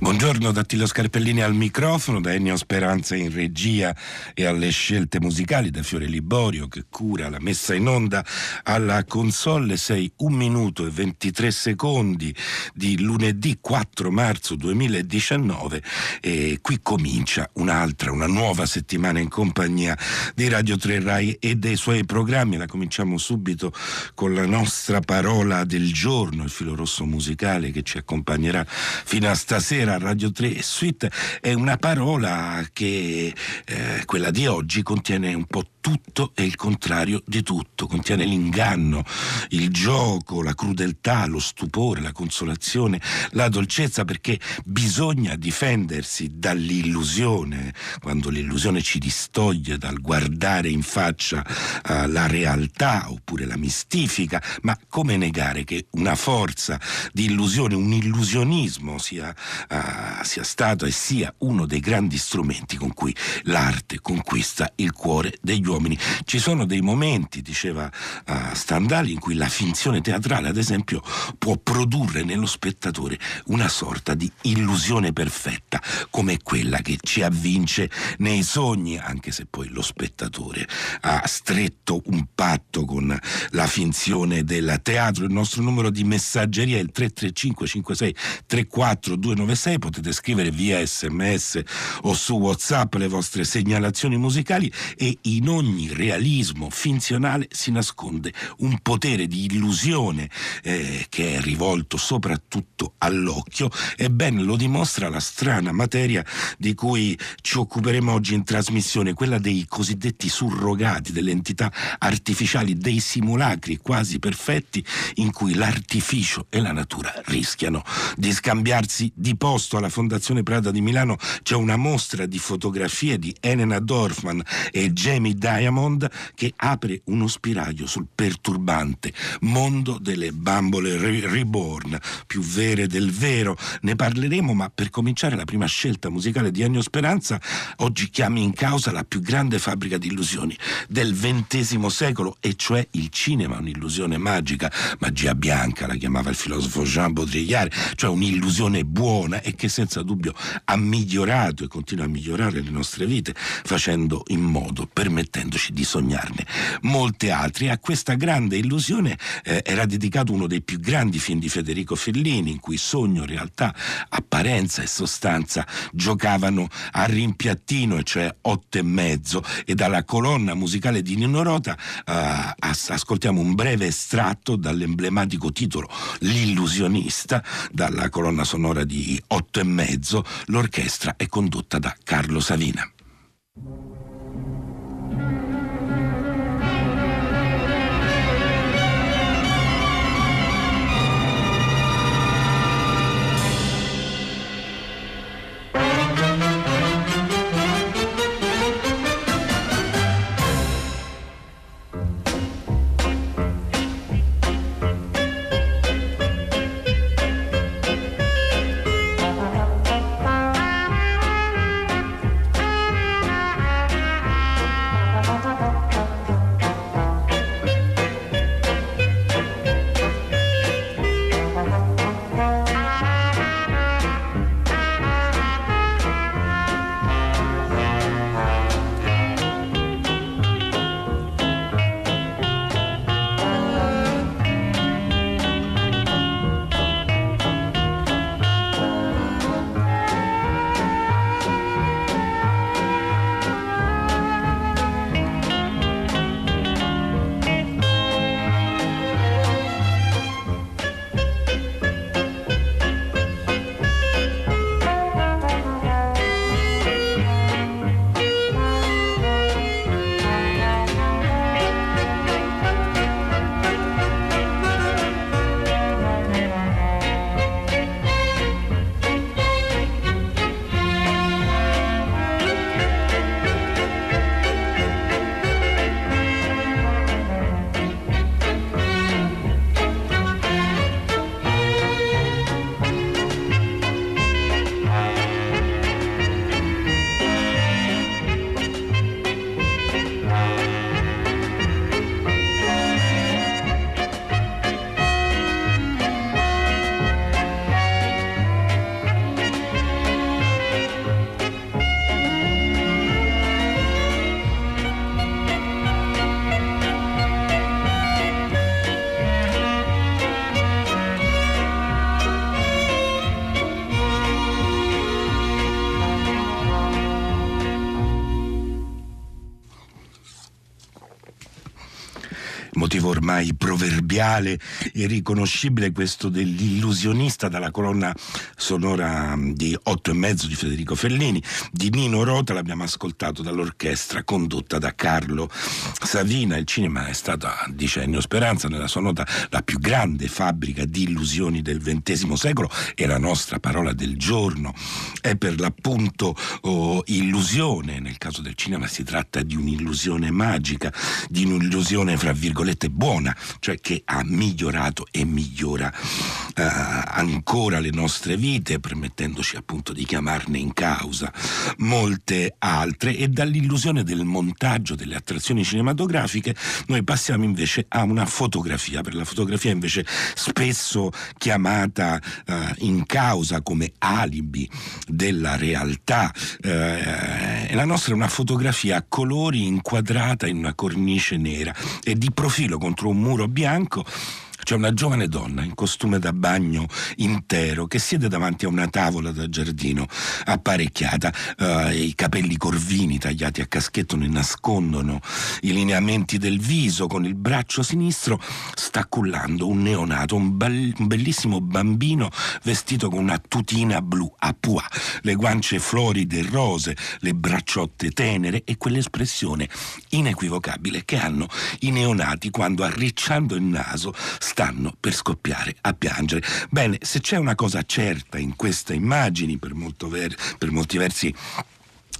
Buongiorno da Tilo Scarpellini al microfono, da Ennio Speranza in regia e alle scelte musicali, da Fiore Liborio che cura la messa in onda alla console. Sei un minuto e 23 secondi di lunedì 4 marzo 2019 e qui comincia un'altra, una nuova settimana in compagnia di Radio 3 Rai e dei suoi programmi. La cominciamo subito con la nostra parola del giorno, il filo rosso musicale che ci accompagnerà fino a stasera a Radio 3 Suite è una parola che, eh, quella di oggi, contiene un po' tutto e il contrario di tutto, contiene l'inganno, il gioco, la crudeltà, lo stupore, la consolazione, la dolcezza, perché bisogna difendersi dall'illusione, quando l'illusione ci distoglie dal guardare in faccia uh, la realtà oppure la mistifica, ma come negare che una forza di illusione, un illusionismo sia, uh, sia stato e sia uno dei grandi strumenti con cui l'arte conquista il cuore degli uomini. Ci sono dei momenti, diceva uh, Stendhal, in cui la finzione teatrale, ad esempio, può produrre nello spettatore una sorta di illusione perfetta, come quella che ci avvince nei sogni, anche se poi lo spettatore ha stretto un patto con la finzione del teatro. Il nostro numero di messaggeria è il 335 56 34 296, potete scrivere via sms o su whatsapp le vostre segnalazioni musicali e in ogni realismo finzionale si nasconde un potere di illusione eh, che è rivolto soprattutto all'occhio e ben lo dimostra la strana materia di cui ci occuperemo oggi in trasmissione, quella dei cosiddetti surrogati, delle entità artificiali, dei simulacri quasi perfetti in cui l'artificio e la natura rischiano di scambiarsi di posto alla Fondazione Prada di Milano c'è una mostra di fotografie di Elena Dorfman e Jamie Diamond che apre uno spiraglio sul perturbante mondo delle bambole reborn, più vere del vero. Ne parleremo, ma per cominciare la prima scelta musicale di Ennio Speranza oggi chiami in causa la più grande fabbrica di illusioni del XX secolo, e cioè il cinema, un'illusione magica, magia bianca, la chiamava il filosofo Jean Baudrillard, cioè un'illusione buona e che senza dubbio ha migliorato e continua a migliorare le nostre vite, facendo in modo, permettendoci di sognarne molte altre. A questa grande illusione eh, era dedicato uno dei più grandi film di Federico Fellini, in cui sogno, realtà, apparenza e sostanza giocavano a rimpiattino, cioè otto e mezzo, e dalla colonna musicale di Nino Rota eh, ascoltiamo un breve estratto dall'emblematico titolo L'illusionista, dalla colonna sonora di otto e mezzo, l'orchestra è condotta da Carlo Savina. Proverbiale e riconoscibile questo dell'illusionista dalla colonna sonora di Otto e mezzo di Federico Fellini, di Nino Rota l'abbiamo ascoltato dall'orchestra condotta da Carlo Savina. Il cinema è stata, dice Ennio Speranza, nella sua nota la più grande fabbrica di illusioni del XX secolo e la nostra parola del giorno è per l'appunto oh, illusione. Nel caso del cinema si tratta di un'illusione magica, di un'illusione fra virgolette buona, cioè che ha migliorato e migliora eh, ancora le nostre vite, permettendoci appunto di chiamarne in causa molte altre. E dall'illusione del montaggio delle attrazioni cinematografiche noi passiamo invece a una fotografia, per la fotografia invece spesso chiamata eh, in causa come alibi della realtà. Eh, la nostra è una fotografia a colori inquadrata in una cornice nera e di profilo contro un muro bianco c'è una giovane donna in costume da bagno intero che siede davanti a una tavola da giardino apparecchiata. Uh, I capelli corvini tagliati a caschetto ne nascondono i lineamenti del viso. Con il braccio sinistro sta cullando un neonato, un, bel, un bellissimo bambino vestito con una tutina blu a pois, le guance floride e rose, le bracciotte tenere e quell'espressione inequivocabile che hanno i neonati quando arricciando il naso stanno per scoppiare a piangere. Bene, se c'è una cosa certa in queste immagini, per, ver- per molti versi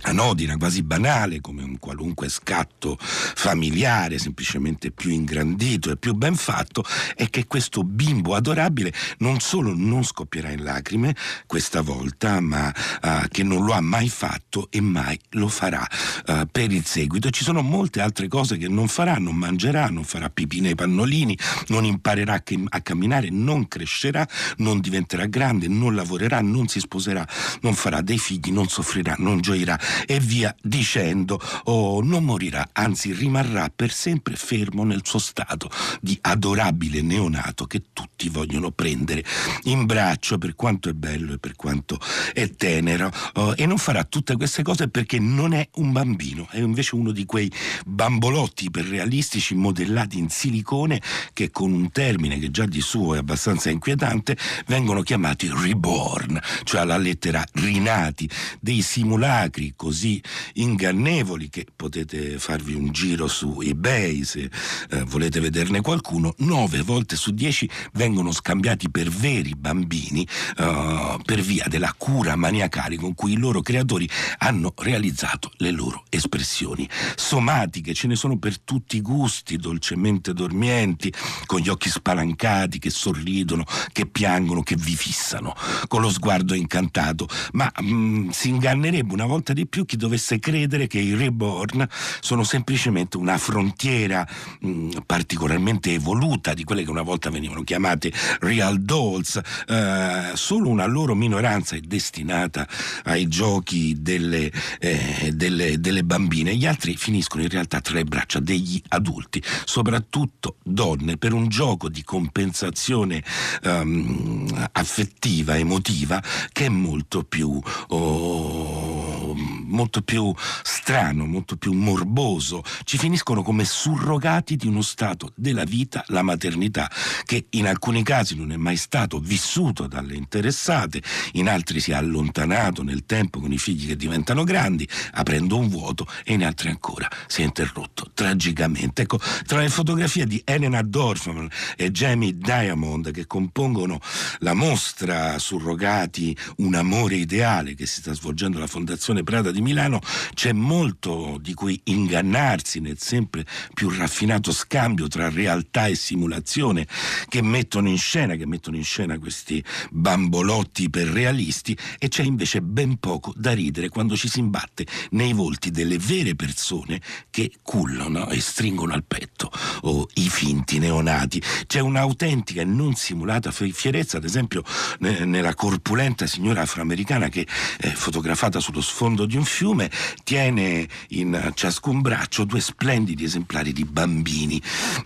anodina, quasi banale, come un qualunque scatto familiare, semplicemente più ingrandito e più ben fatto, è che questo bimbo adorabile non solo non scoppierà in lacrime questa volta, ma uh, che non lo ha mai fatto e mai lo farà uh, per il seguito. Ci sono molte altre cose che non farà, non mangerà, non farà pipì nei pannolini, non imparerà a camminare, non crescerà, non diventerà grande, non lavorerà, non si sposerà, non farà dei figli, non soffrirà, non gioirà e via dicendo. Oh, non morirà, anzi rimarrà per sempre fermo nel suo stato di adorabile neonato che tutti vogliono prendere in braccio per quanto è bello e per quanto è tenero. Oh, e non farà tutte queste cose perché non è un bambino, è invece uno di quei bambolotti iperrealistici modellati in silicone che con un termine che già di suo è abbastanza inquietante vengono chiamati reborn, cioè alla lettera rinati, dei simulacri così ingannevoli che potete farvi un giro su eBay se eh, volete vederne qualcuno, nove volte su dieci vengono scambiati per veri bambini eh, per via della cura maniacale con cui i loro creatori hanno realizzato le loro espressioni. Somatiche, ce ne sono per tutti i gusti, dolcemente dormienti, con gli occhi spalancati che sorridono, che piangono, che vi fissano, con lo sguardo incantato, ma mh, mm, si ingannerebbe una volta di più chi dovesse credere che i reborn sono semplicemente una frontiera mh, mm, particolarmente evoluta di quelle che una volta venivano chiamate real dolls. Eh, solo una loro minoranza è destinata ai giochi delle, eh, delle, delle bambine, gli altri finiscono in realtà tra le braccia degli adulti, soprattutto donne, per un gioco di compensazione um, affettiva, emotiva, che è molto più oh, molto più strano, molto più morboso, ci finiscono come surrogati di uno stato della vita, la maternità, che in alcuni casi non è mai stato vissuto dalle interessate, in altri si è allontanato nel tempo con i figli che diventano grandi, aprendo un vuoto, e in altri ancora si è interrotto tragicamente. Ecco, tra le fotografie di Elena Dorfman e Jamie Diamond che compongono la mostra surrogati Un amore ideale che si sta svolgendo alla Fondazione Prada di di Milano c'è molto di cui ingannarsi nel sempre più raffinato scambio tra realtà e simulazione che mettono in scena, che mettono in scena questi bambolotti per realisti e c'è invece ben poco da ridere quando ci si imbatte nei volti delle vere persone che cullano e stringono al petto o i finti neonati. C'è un'autentica e non simulata fierezza, ad esempio nella corpulenta signora afroamericana che è fotografata sullo sfondo di un fiume, tiene in ciascun braccio due splendidi esemplari di bambini,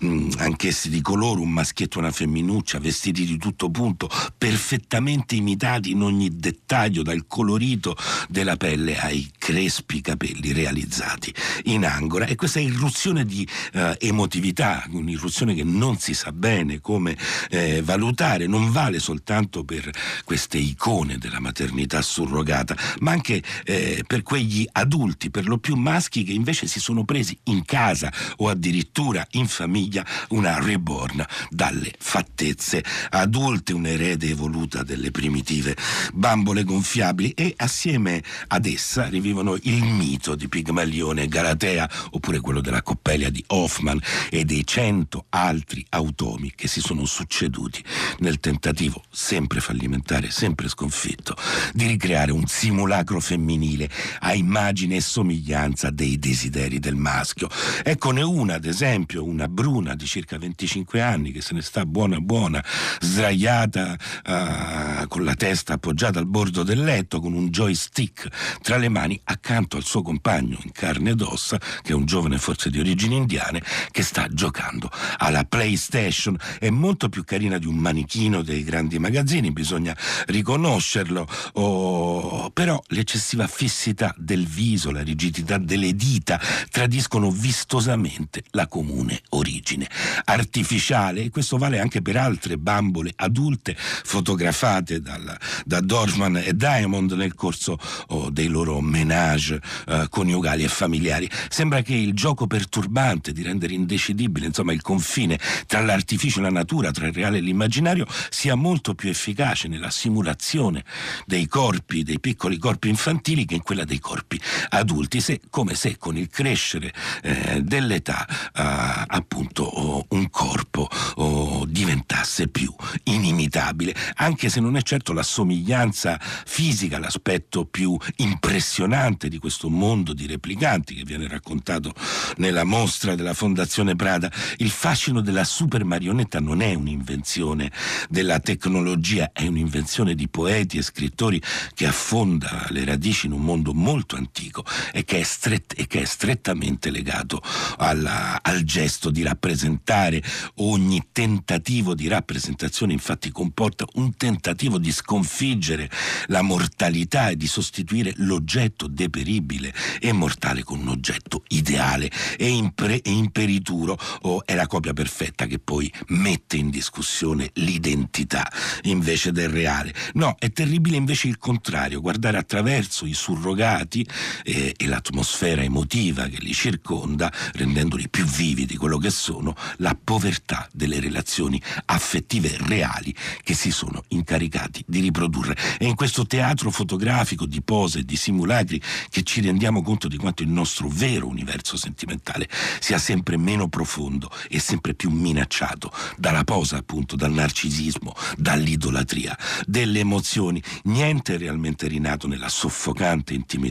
mm, anch'essi di colore, un maschietto e una femminuccia, vestiti di tutto punto, perfettamente imitati in ogni dettaglio, dal colorito della pelle ai crespi capelli realizzati in angora. E questa irruzione di eh, emotività, un'irruzione che non si sa bene come eh, valutare, non vale soltanto per queste icone della maternità surrogata, ma anche eh, per quegli adulti, per lo più maschi, che invece si sono presi in casa o addirittura in famiglia una reborn dalle fattezze. Adulte, un'erede evoluta delle primitive bambole gonfiabili e assieme ad essa rivivono il mito di Pigmalione e Galatea oppure quello della Coppelia di Hoffman e dei cento altri automi che si sono succeduti nel tentativo sempre fallimentare, sempre sconfitto, di ricreare un simulacro femminile a immagine e somiglianza dei desideri del maschio. Eccone una, ad esempio, una bruna di circa 25 anni che se ne sta buona buona, sdraiata uh, con la testa appoggiata al bordo del letto, con un joystick tra le mani accanto al suo compagno in carne ed ossa, che è un giovane forse di origini indiane, che sta giocando alla PlayStation. È molto più carina di un manichino dei grandi magazzini, bisogna riconoscerlo. Oh, però l'eccessiva fissità del viso, la rigidità delle dita tradiscono vistosamente la comune origine artificiale e questo vale anche per altre bambole adulte fotografate dal, da Dorfman e Diamond nel corso oh, dei loro menage eh, coniugali e familiari. Sembra che il gioco perturbante di rendere indecidibile insomma, il confine tra l'artificio e la natura, tra il reale e l'immaginario, sia molto più efficace nella simulazione dei corpi, dei piccoli corpi infantili che in quella dei corpi adulti, se, come se con il crescere eh, dell'età eh, appunto oh, un corpo oh, diventasse più inimitabile, anche se non è certo la somiglianza fisica l'aspetto più impressionante di questo mondo di replicanti che viene raccontato nella mostra della Fondazione Prada, il fascino della super marionetta non è un'invenzione della tecnologia, è un'invenzione di poeti e scrittori che affonda le radici in un mondo molto antico e che è, stret- e che è strettamente legato alla, al gesto di rappresentare ogni tentativo di rappresentazione infatti comporta un tentativo di sconfiggere la mortalità e di sostituire l'oggetto deperibile e mortale con un oggetto ideale e, impre- e imperituro oh, è la copia perfetta che poi mette in discussione l'identità invece del reale. No, è terribile invece il contrario, guardare attraverso i surrogati eh, e l'atmosfera emotiva che li circonda, rendendoli più vivi di quello che sono, la povertà delle relazioni affettive reali che si sono incaricati di riprodurre. È in questo teatro fotografico di pose e di simulacri che ci rendiamo conto di quanto il nostro vero universo sentimentale sia sempre meno profondo e sempre più minacciato dalla posa, appunto, dal narcisismo, dall'idolatria, delle emozioni. Niente è realmente rinato nella soffocante intimità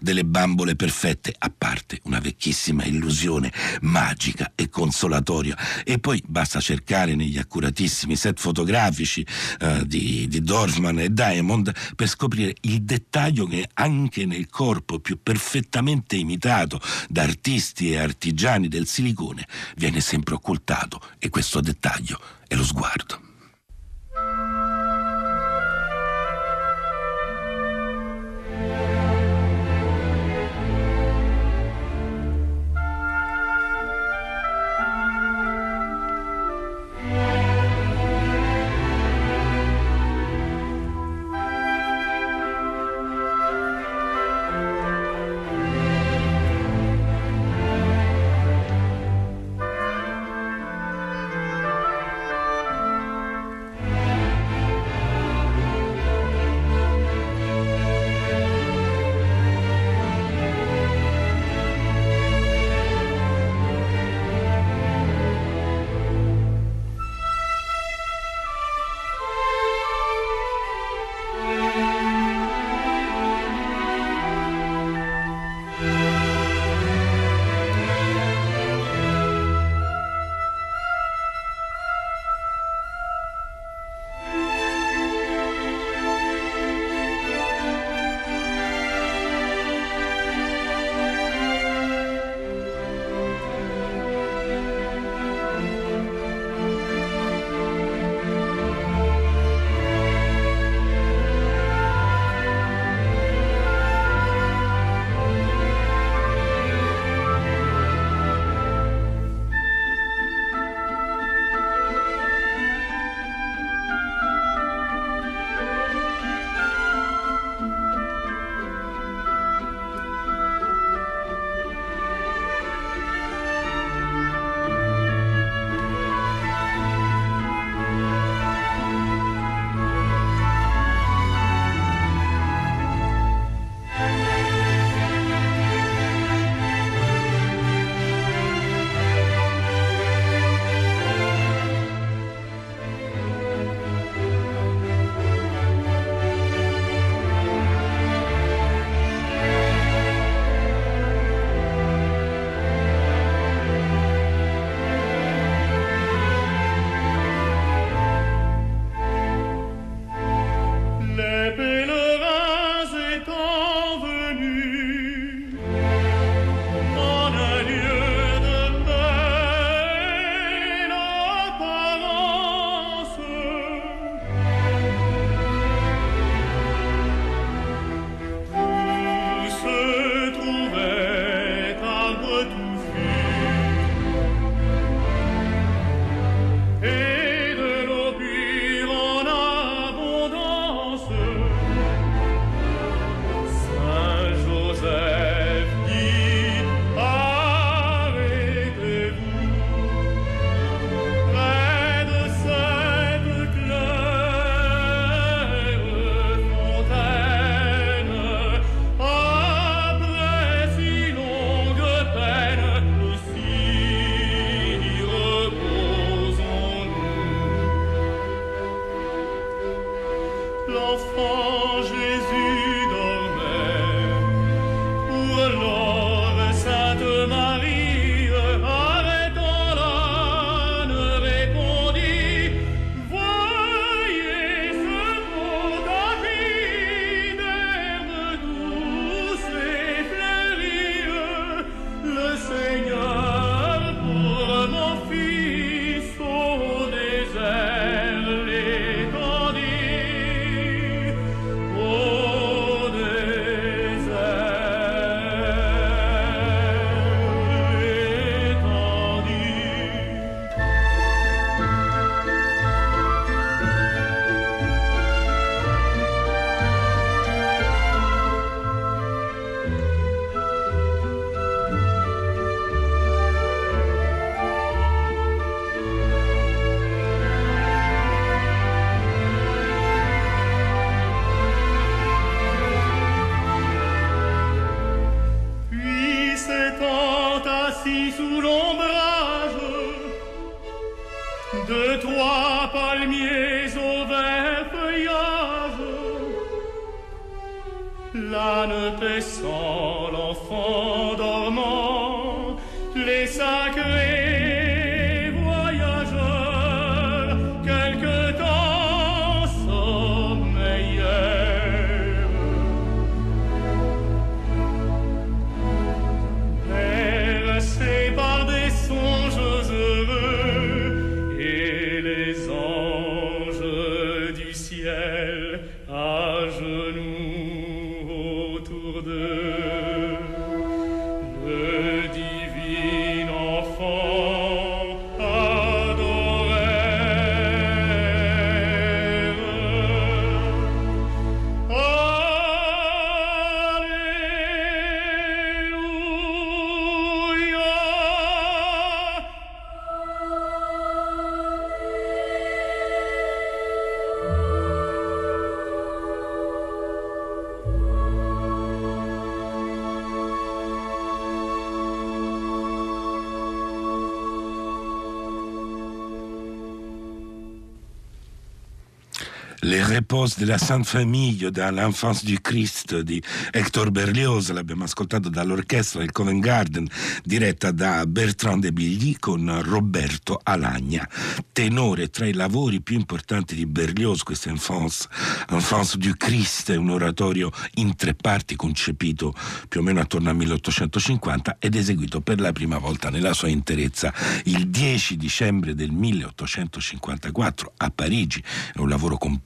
delle bambole perfette, a parte una vecchissima illusione magica e consolatoria. E poi basta cercare negli accuratissimi set fotografici eh, di, di Dorfman e Diamond per scoprire il dettaglio che anche nel corpo più perfettamente imitato da artisti e artigiani del silicone viene sempre occultato e questo dettaglio è lo sguardo. De la Sainte Famille dall'Enfance du Christ di Hector Berlioz, l'abbiamo ascoltato dall'orchestra del Covent Garden, diretta da Bertrand de Billy con Roberto Alagna, tenore tra i lavori più importanti di Berlioz, questo Enfance, Enfance du Christ, è un oratorio in tre parti concepito più o meno attorno al 1850 ed eseguito per la prima volta nella sua interezza il 10 dicembre del 1854 a Parigi, è un lavoro composto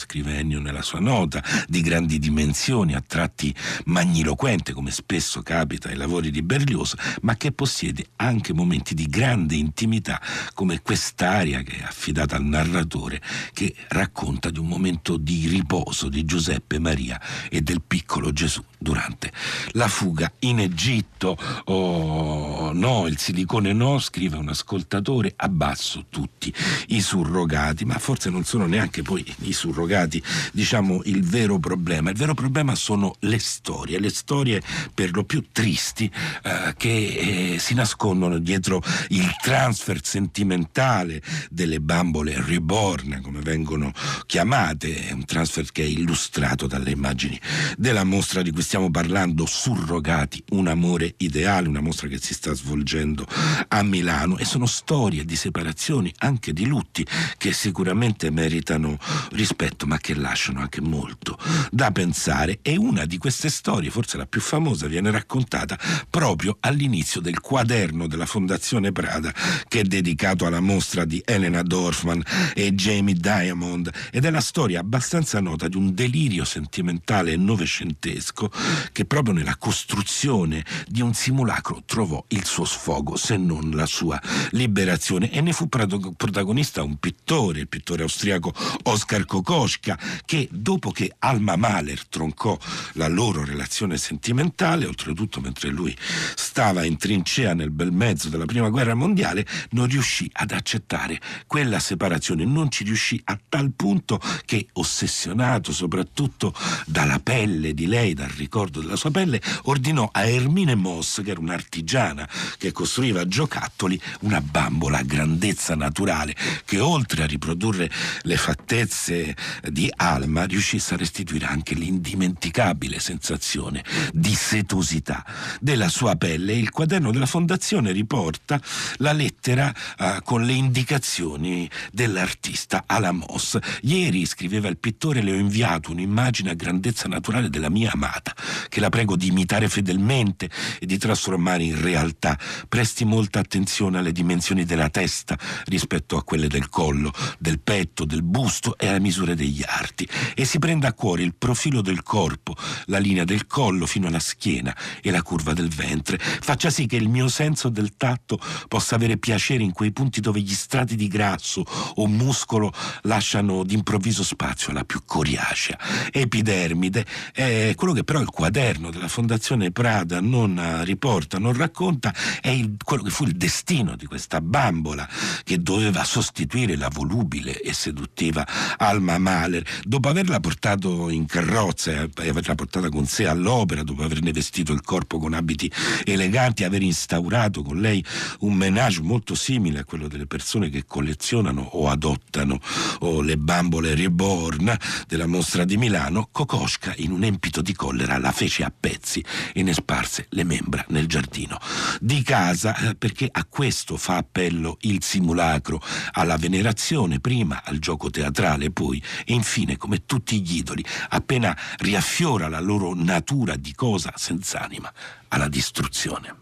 proposito, scrive Ennio nella sua nota, di grandi dimensioni, a tratti magniloquente, come spesso capita ai lavori di Berlioz, ma che possiede anche momenti di grande intimità, come quest'aria che è affidata al narratore, che racconta di un momento di riposo di Giuseppe Maria e del piccolo Gesù durante la fuga in Egitto. Oh, no, il silicone no, scrive un ascoltatore, abbasso tutti i surrogati, ma forse non sono neanche poi i surrogati, diciamo, il vero problema. Il vero problema sono le storie, le storie per lo più tristi eh, che eh, si nascondono dietro il transfer sentimentale delle bambole reborn, come vengono chiamate, un transfer che è illustrato dalle immagini della mostra di cui stiamo parlando, Surrogati, un amore ideale, una mostra che si sta svolgendo a Milano e sono storie di separazioni, anche di lutti, che sicuramente meritano rispetto, ma che lasciano anche molto da pensare. E una di queste storie, forse la più famosa, viene raccontata proprio all'inizio del quaderno della Fondazione Prada, che è dedicato alla mostra di Elena Dorfman e Jamie Diamond, ed è la storia abbastanza nota di un delirio sentimentale novecentesco che proprio nella costruzione di un simulacro trovò il suo sfogo, se non la sua liberazione. E ne fu protagonista un pittore, il pittore austriaco Oskar Kokoschka, che dopo che Alma Mahler troncò la loro relazione sentimentale, oltretutto mentre lui stava in trincea nel bel mezzo della prima guerra mondiale, non riuscì ad accettare quella separazione, non ci riuscì a tal punto che, ossessionato soprattutto dalla pelle di lei, dal ricordo della sua pelle, ordinò a Hermine Moss, che era un'artigiana che costruiva giocattoli, una bambola a grandezza naturale che oltre a riprodurre le fattezze di Alma riuscisse a restituire anche l'indimenticabile sensazione di setosità della sua pelle. Il quaderno della fondazione riporta la lettera uh, con le indicazioni dell'artista Ala Moss. Ieri, scriveva il pittore, le ho inviato un'immagine a grandezza naturale della mia amata che la prego di imitare fedelmente e di trasformare in realtà. Presti molta attenzione alle dimensioni della testa rispetto a quelle del collo, del petto, del busto e alle misure degli arti e si prenda a cuore il profilo del corpo, la linea del collo fino alla schiena e la curva del ventre. Faccia sì che il mio senso del tatto possa avere piacere in quei punti dove gli strati di grasso o muscolo lasciano d'improvviso spazio alla più coriacea. Epidermide è quello che però il quaderno della Fondazione Prada non eh, riporta, non racconta, è il, quello che fu il destino di questa bambola che doveva sostituire la volubile e seduttiva Alma Mahler, dopo averla portato in carrozza e averla portata con sé all'opera, dopo averne vestito il corpo con abiti eleganti, aver instaurato con lei un menage molto simile a quello delle persone che collezionano o adottano o le bambole reborn della mostra di Milano, Kokoschka in un empito di collera la fece a pezzi e ne sparse le membra nel giardino di casa eh, perché a questo fa appello il simulacro. Alla venerazione prima al gioco teatrale poi e infine come tutti gli idoli appena riaffiora la loro natura di cosa senza anima alla distruzione.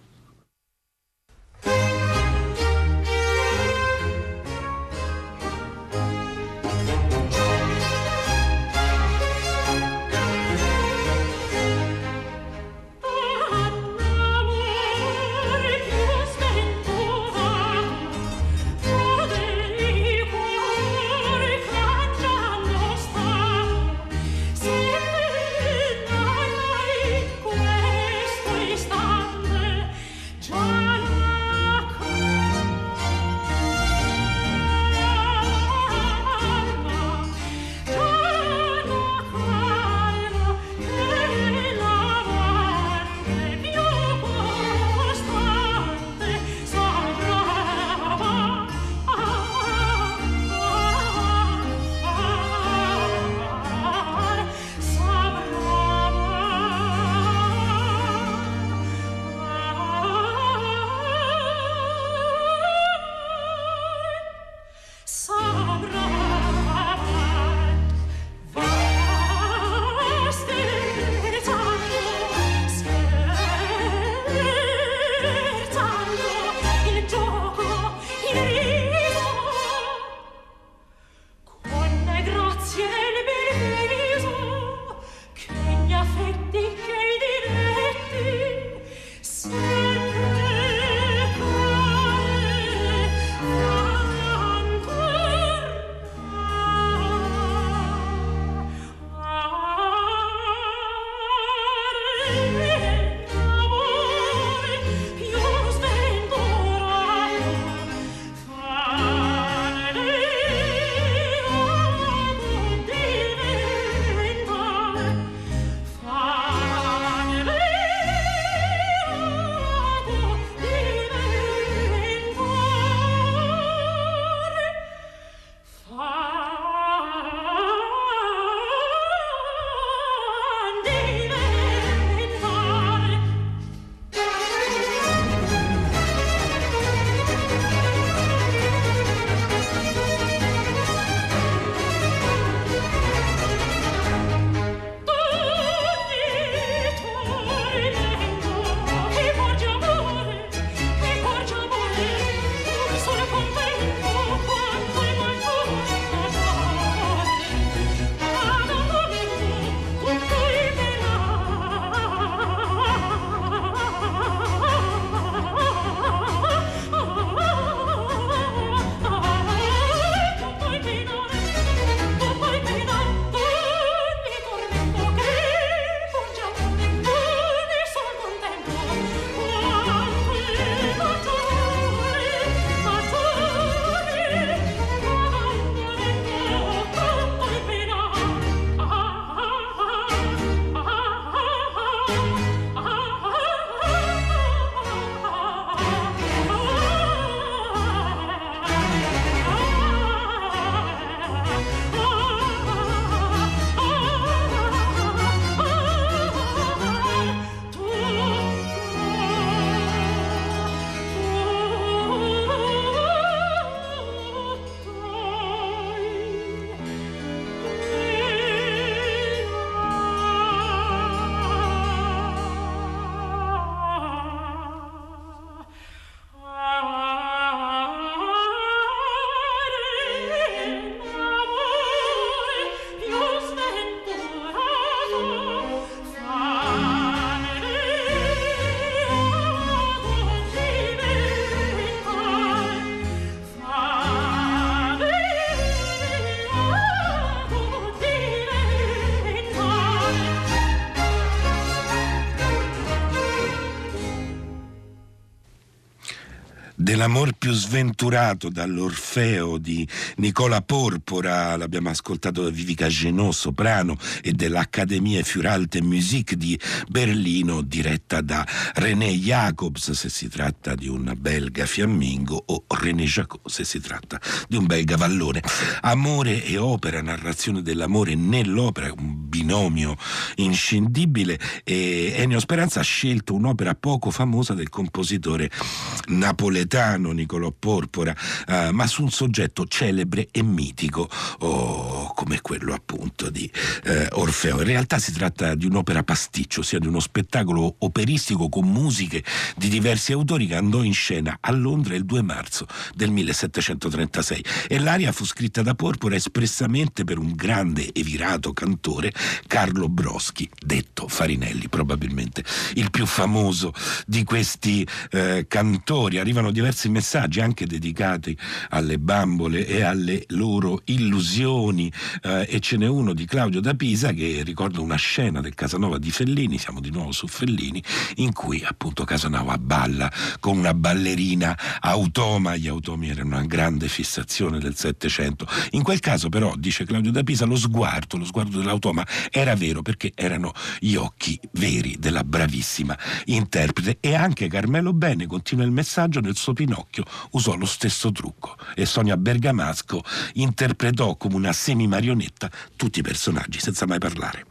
Dell'amor più sventurato dall'Orfeo di Nicola Porpora, l'abbiamo ascoltato da Vivica Genot, soprano, e dell'Accademia Füralte Musik di Berlino, diretta da René Jacobs, se si tratta di un belga fiammingo, o René Jacot, se si tratta di un belga vallone. Amore e opera, narrazione dell'amore nell'opera, un binomio inscindibile, e Ennio Speranza ha scelto un'opera poco famosa del compositore napoletano napoletano Niccolò Porpora, eh, ma su un soggetto celebre e mitico oh, come quello appunto di eh, Orfeo. In realtà si tratta di un'opera pasticcio, ossia di uno spettacolo operistico con musiche di diversi autori che andò in scena a Londra il 2 marzo del 1736 e l'aria fu scritta da Porpora espressamente per un grande e virato cantore, Carlo Broschi, detto Farinelli, probabilmente il più famoso di questi eh, cantori. Arrivano diversi messaggi anche dedicati alle bambole e alle loro illusioni eh, e ce n'è uno di Claudio da Pisa che ricorda una scena del Casanova di Fellini, siamo di nuovo su Fellini, in cui appunto Casanova balla con una ballerina automa, gli automi erano una grande fissazione del Settecento. In quel caso però, dice Claudio da Pisa, lo sguardo, lo sguardo dell'automa era vero perché erano gli occhi veri della bravissima interprete e anche Carmelo Bene continua il messaggio nel suo suo Pinocchio usò lo stesso trucco e Sonia Bergamasco interpretò come una semi-marionetta tutti i personaggi senza mai parlare.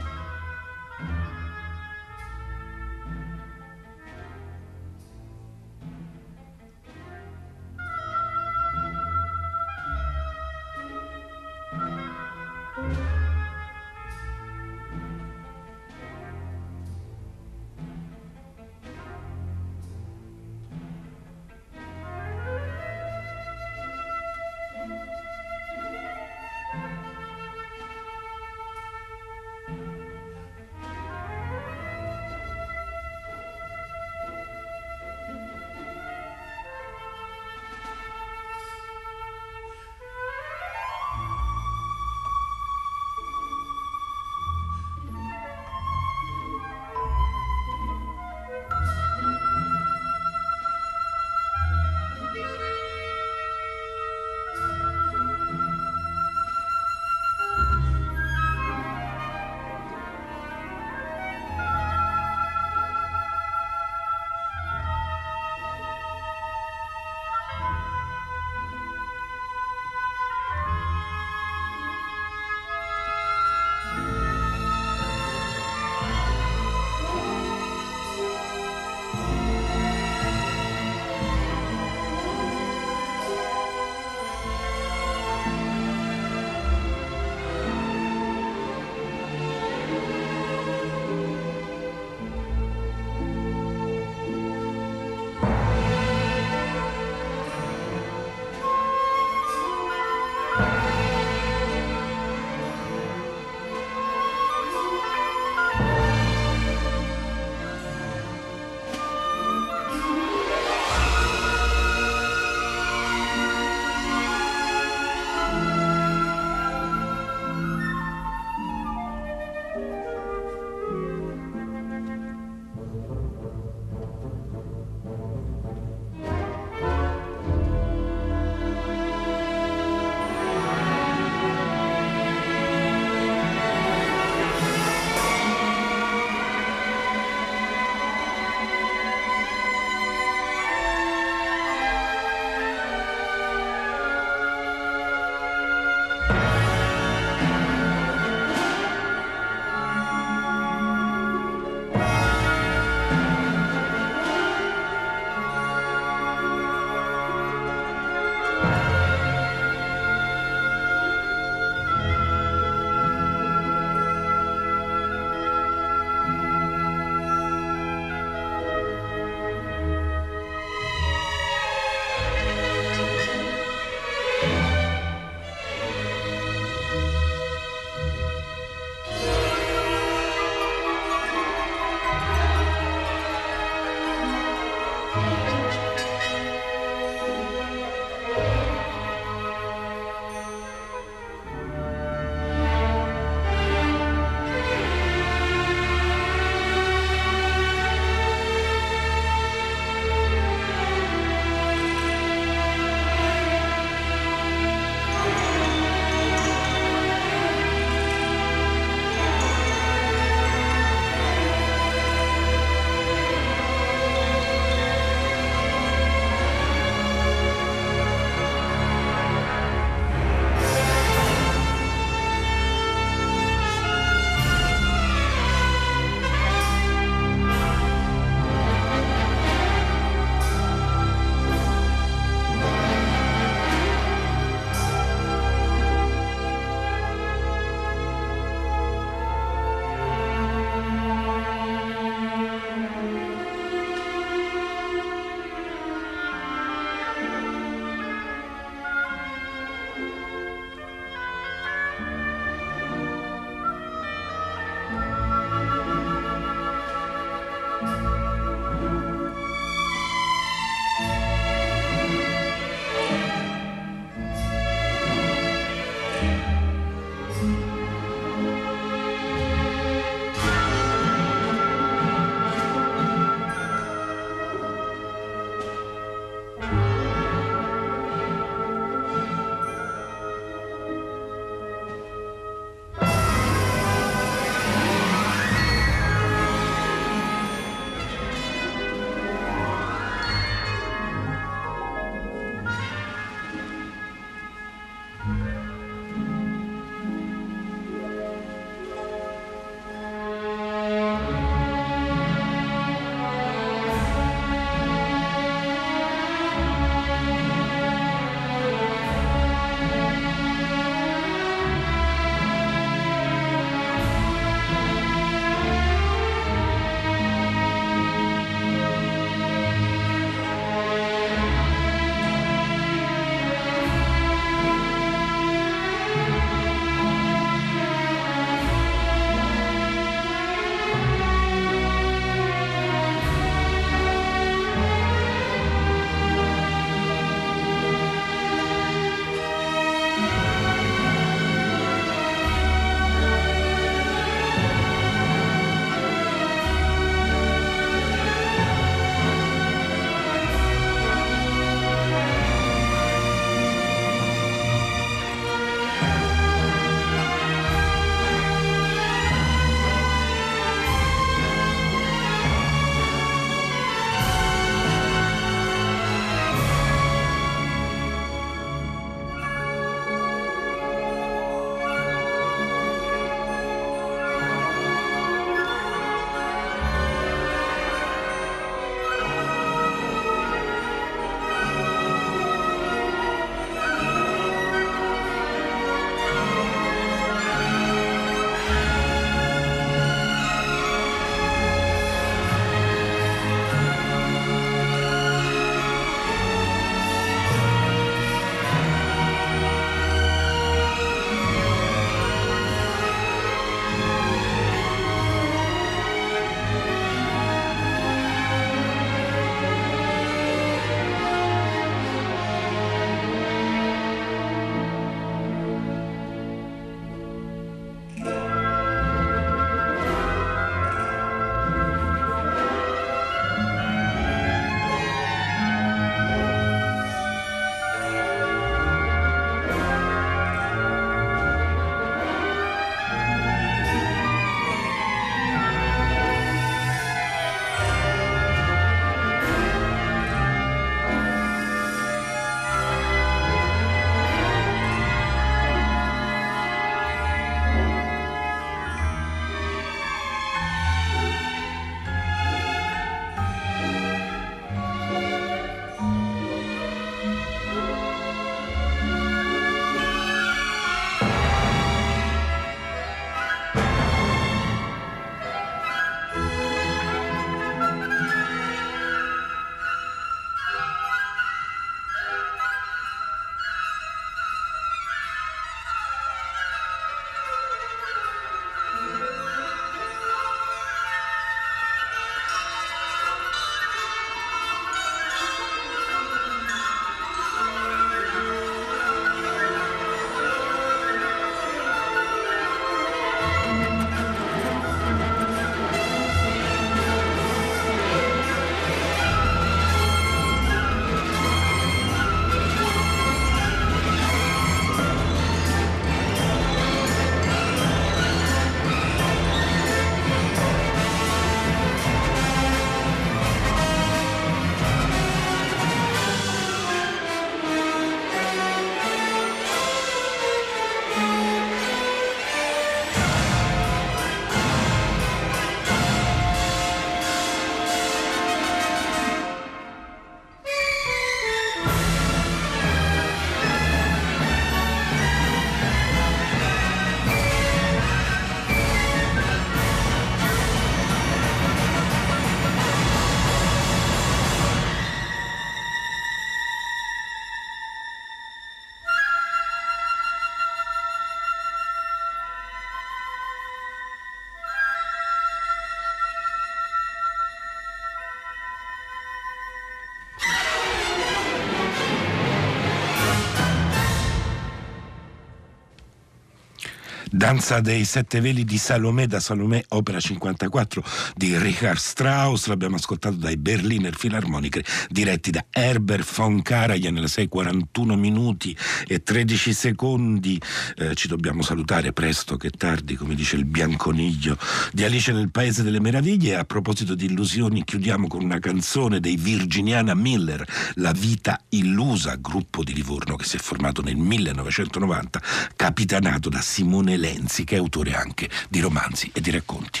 Danza dei sette veli di Salomè da Salomè, opera 54 di Richard Strauss, l'abbiamo ascoltato dai Berliner Philharmoniker diretti da Herbert von Karajan nella 6:41 minuti e 13 secondi. Eh, ci dobbiamo salutare presto che tardi, come dice il bianconiglio di Alice nel Paese delle Meraviglie. A proposito di illusioni, chiudiamo con una canzone dei Virginiana Miller, La vita illusa, gruppo di Livorno che si è formato nel 1990, capitanato da Simone Lenzi, che è autore anche di romanzi e di racconti.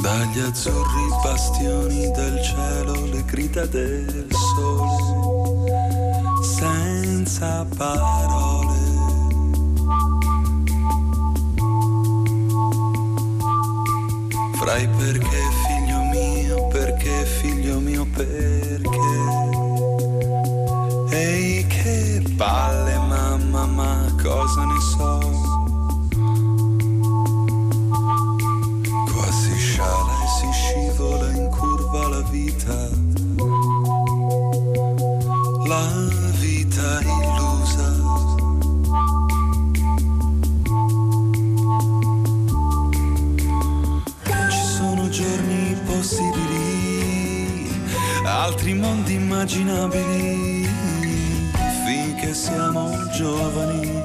Dagli azzurri bastioni del cielo le grida del senza parole. Frai perché figlio mio, perché figlio mio, perché. Mondi immaginabili, finché siamo giovani.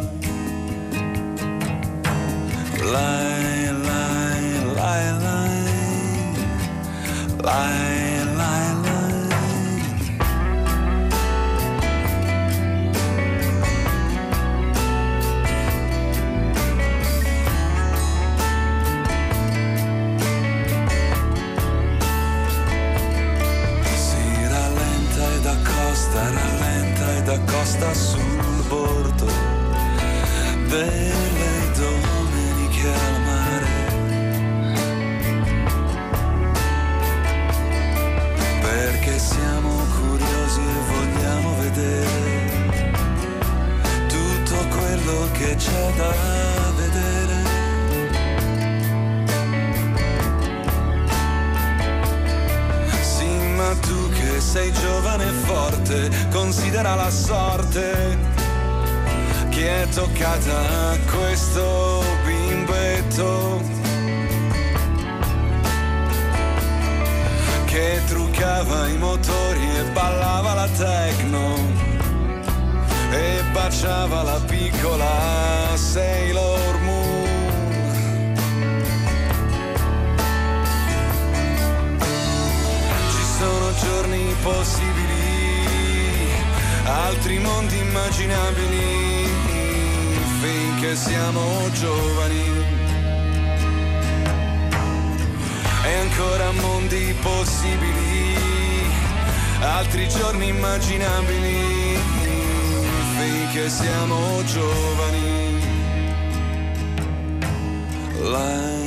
Lai, lai, lai, lai, lai. Sorte che è toccata a questo bimbetto che truccava i motori e ballava la techno e baciava la piccola Sailor Moon. Ci sono giorni possibili, altri mondi immaginabili, finché siamo giovani. E ancora mondi possibili, altri giorni immaginabili, finché siamo giovani. La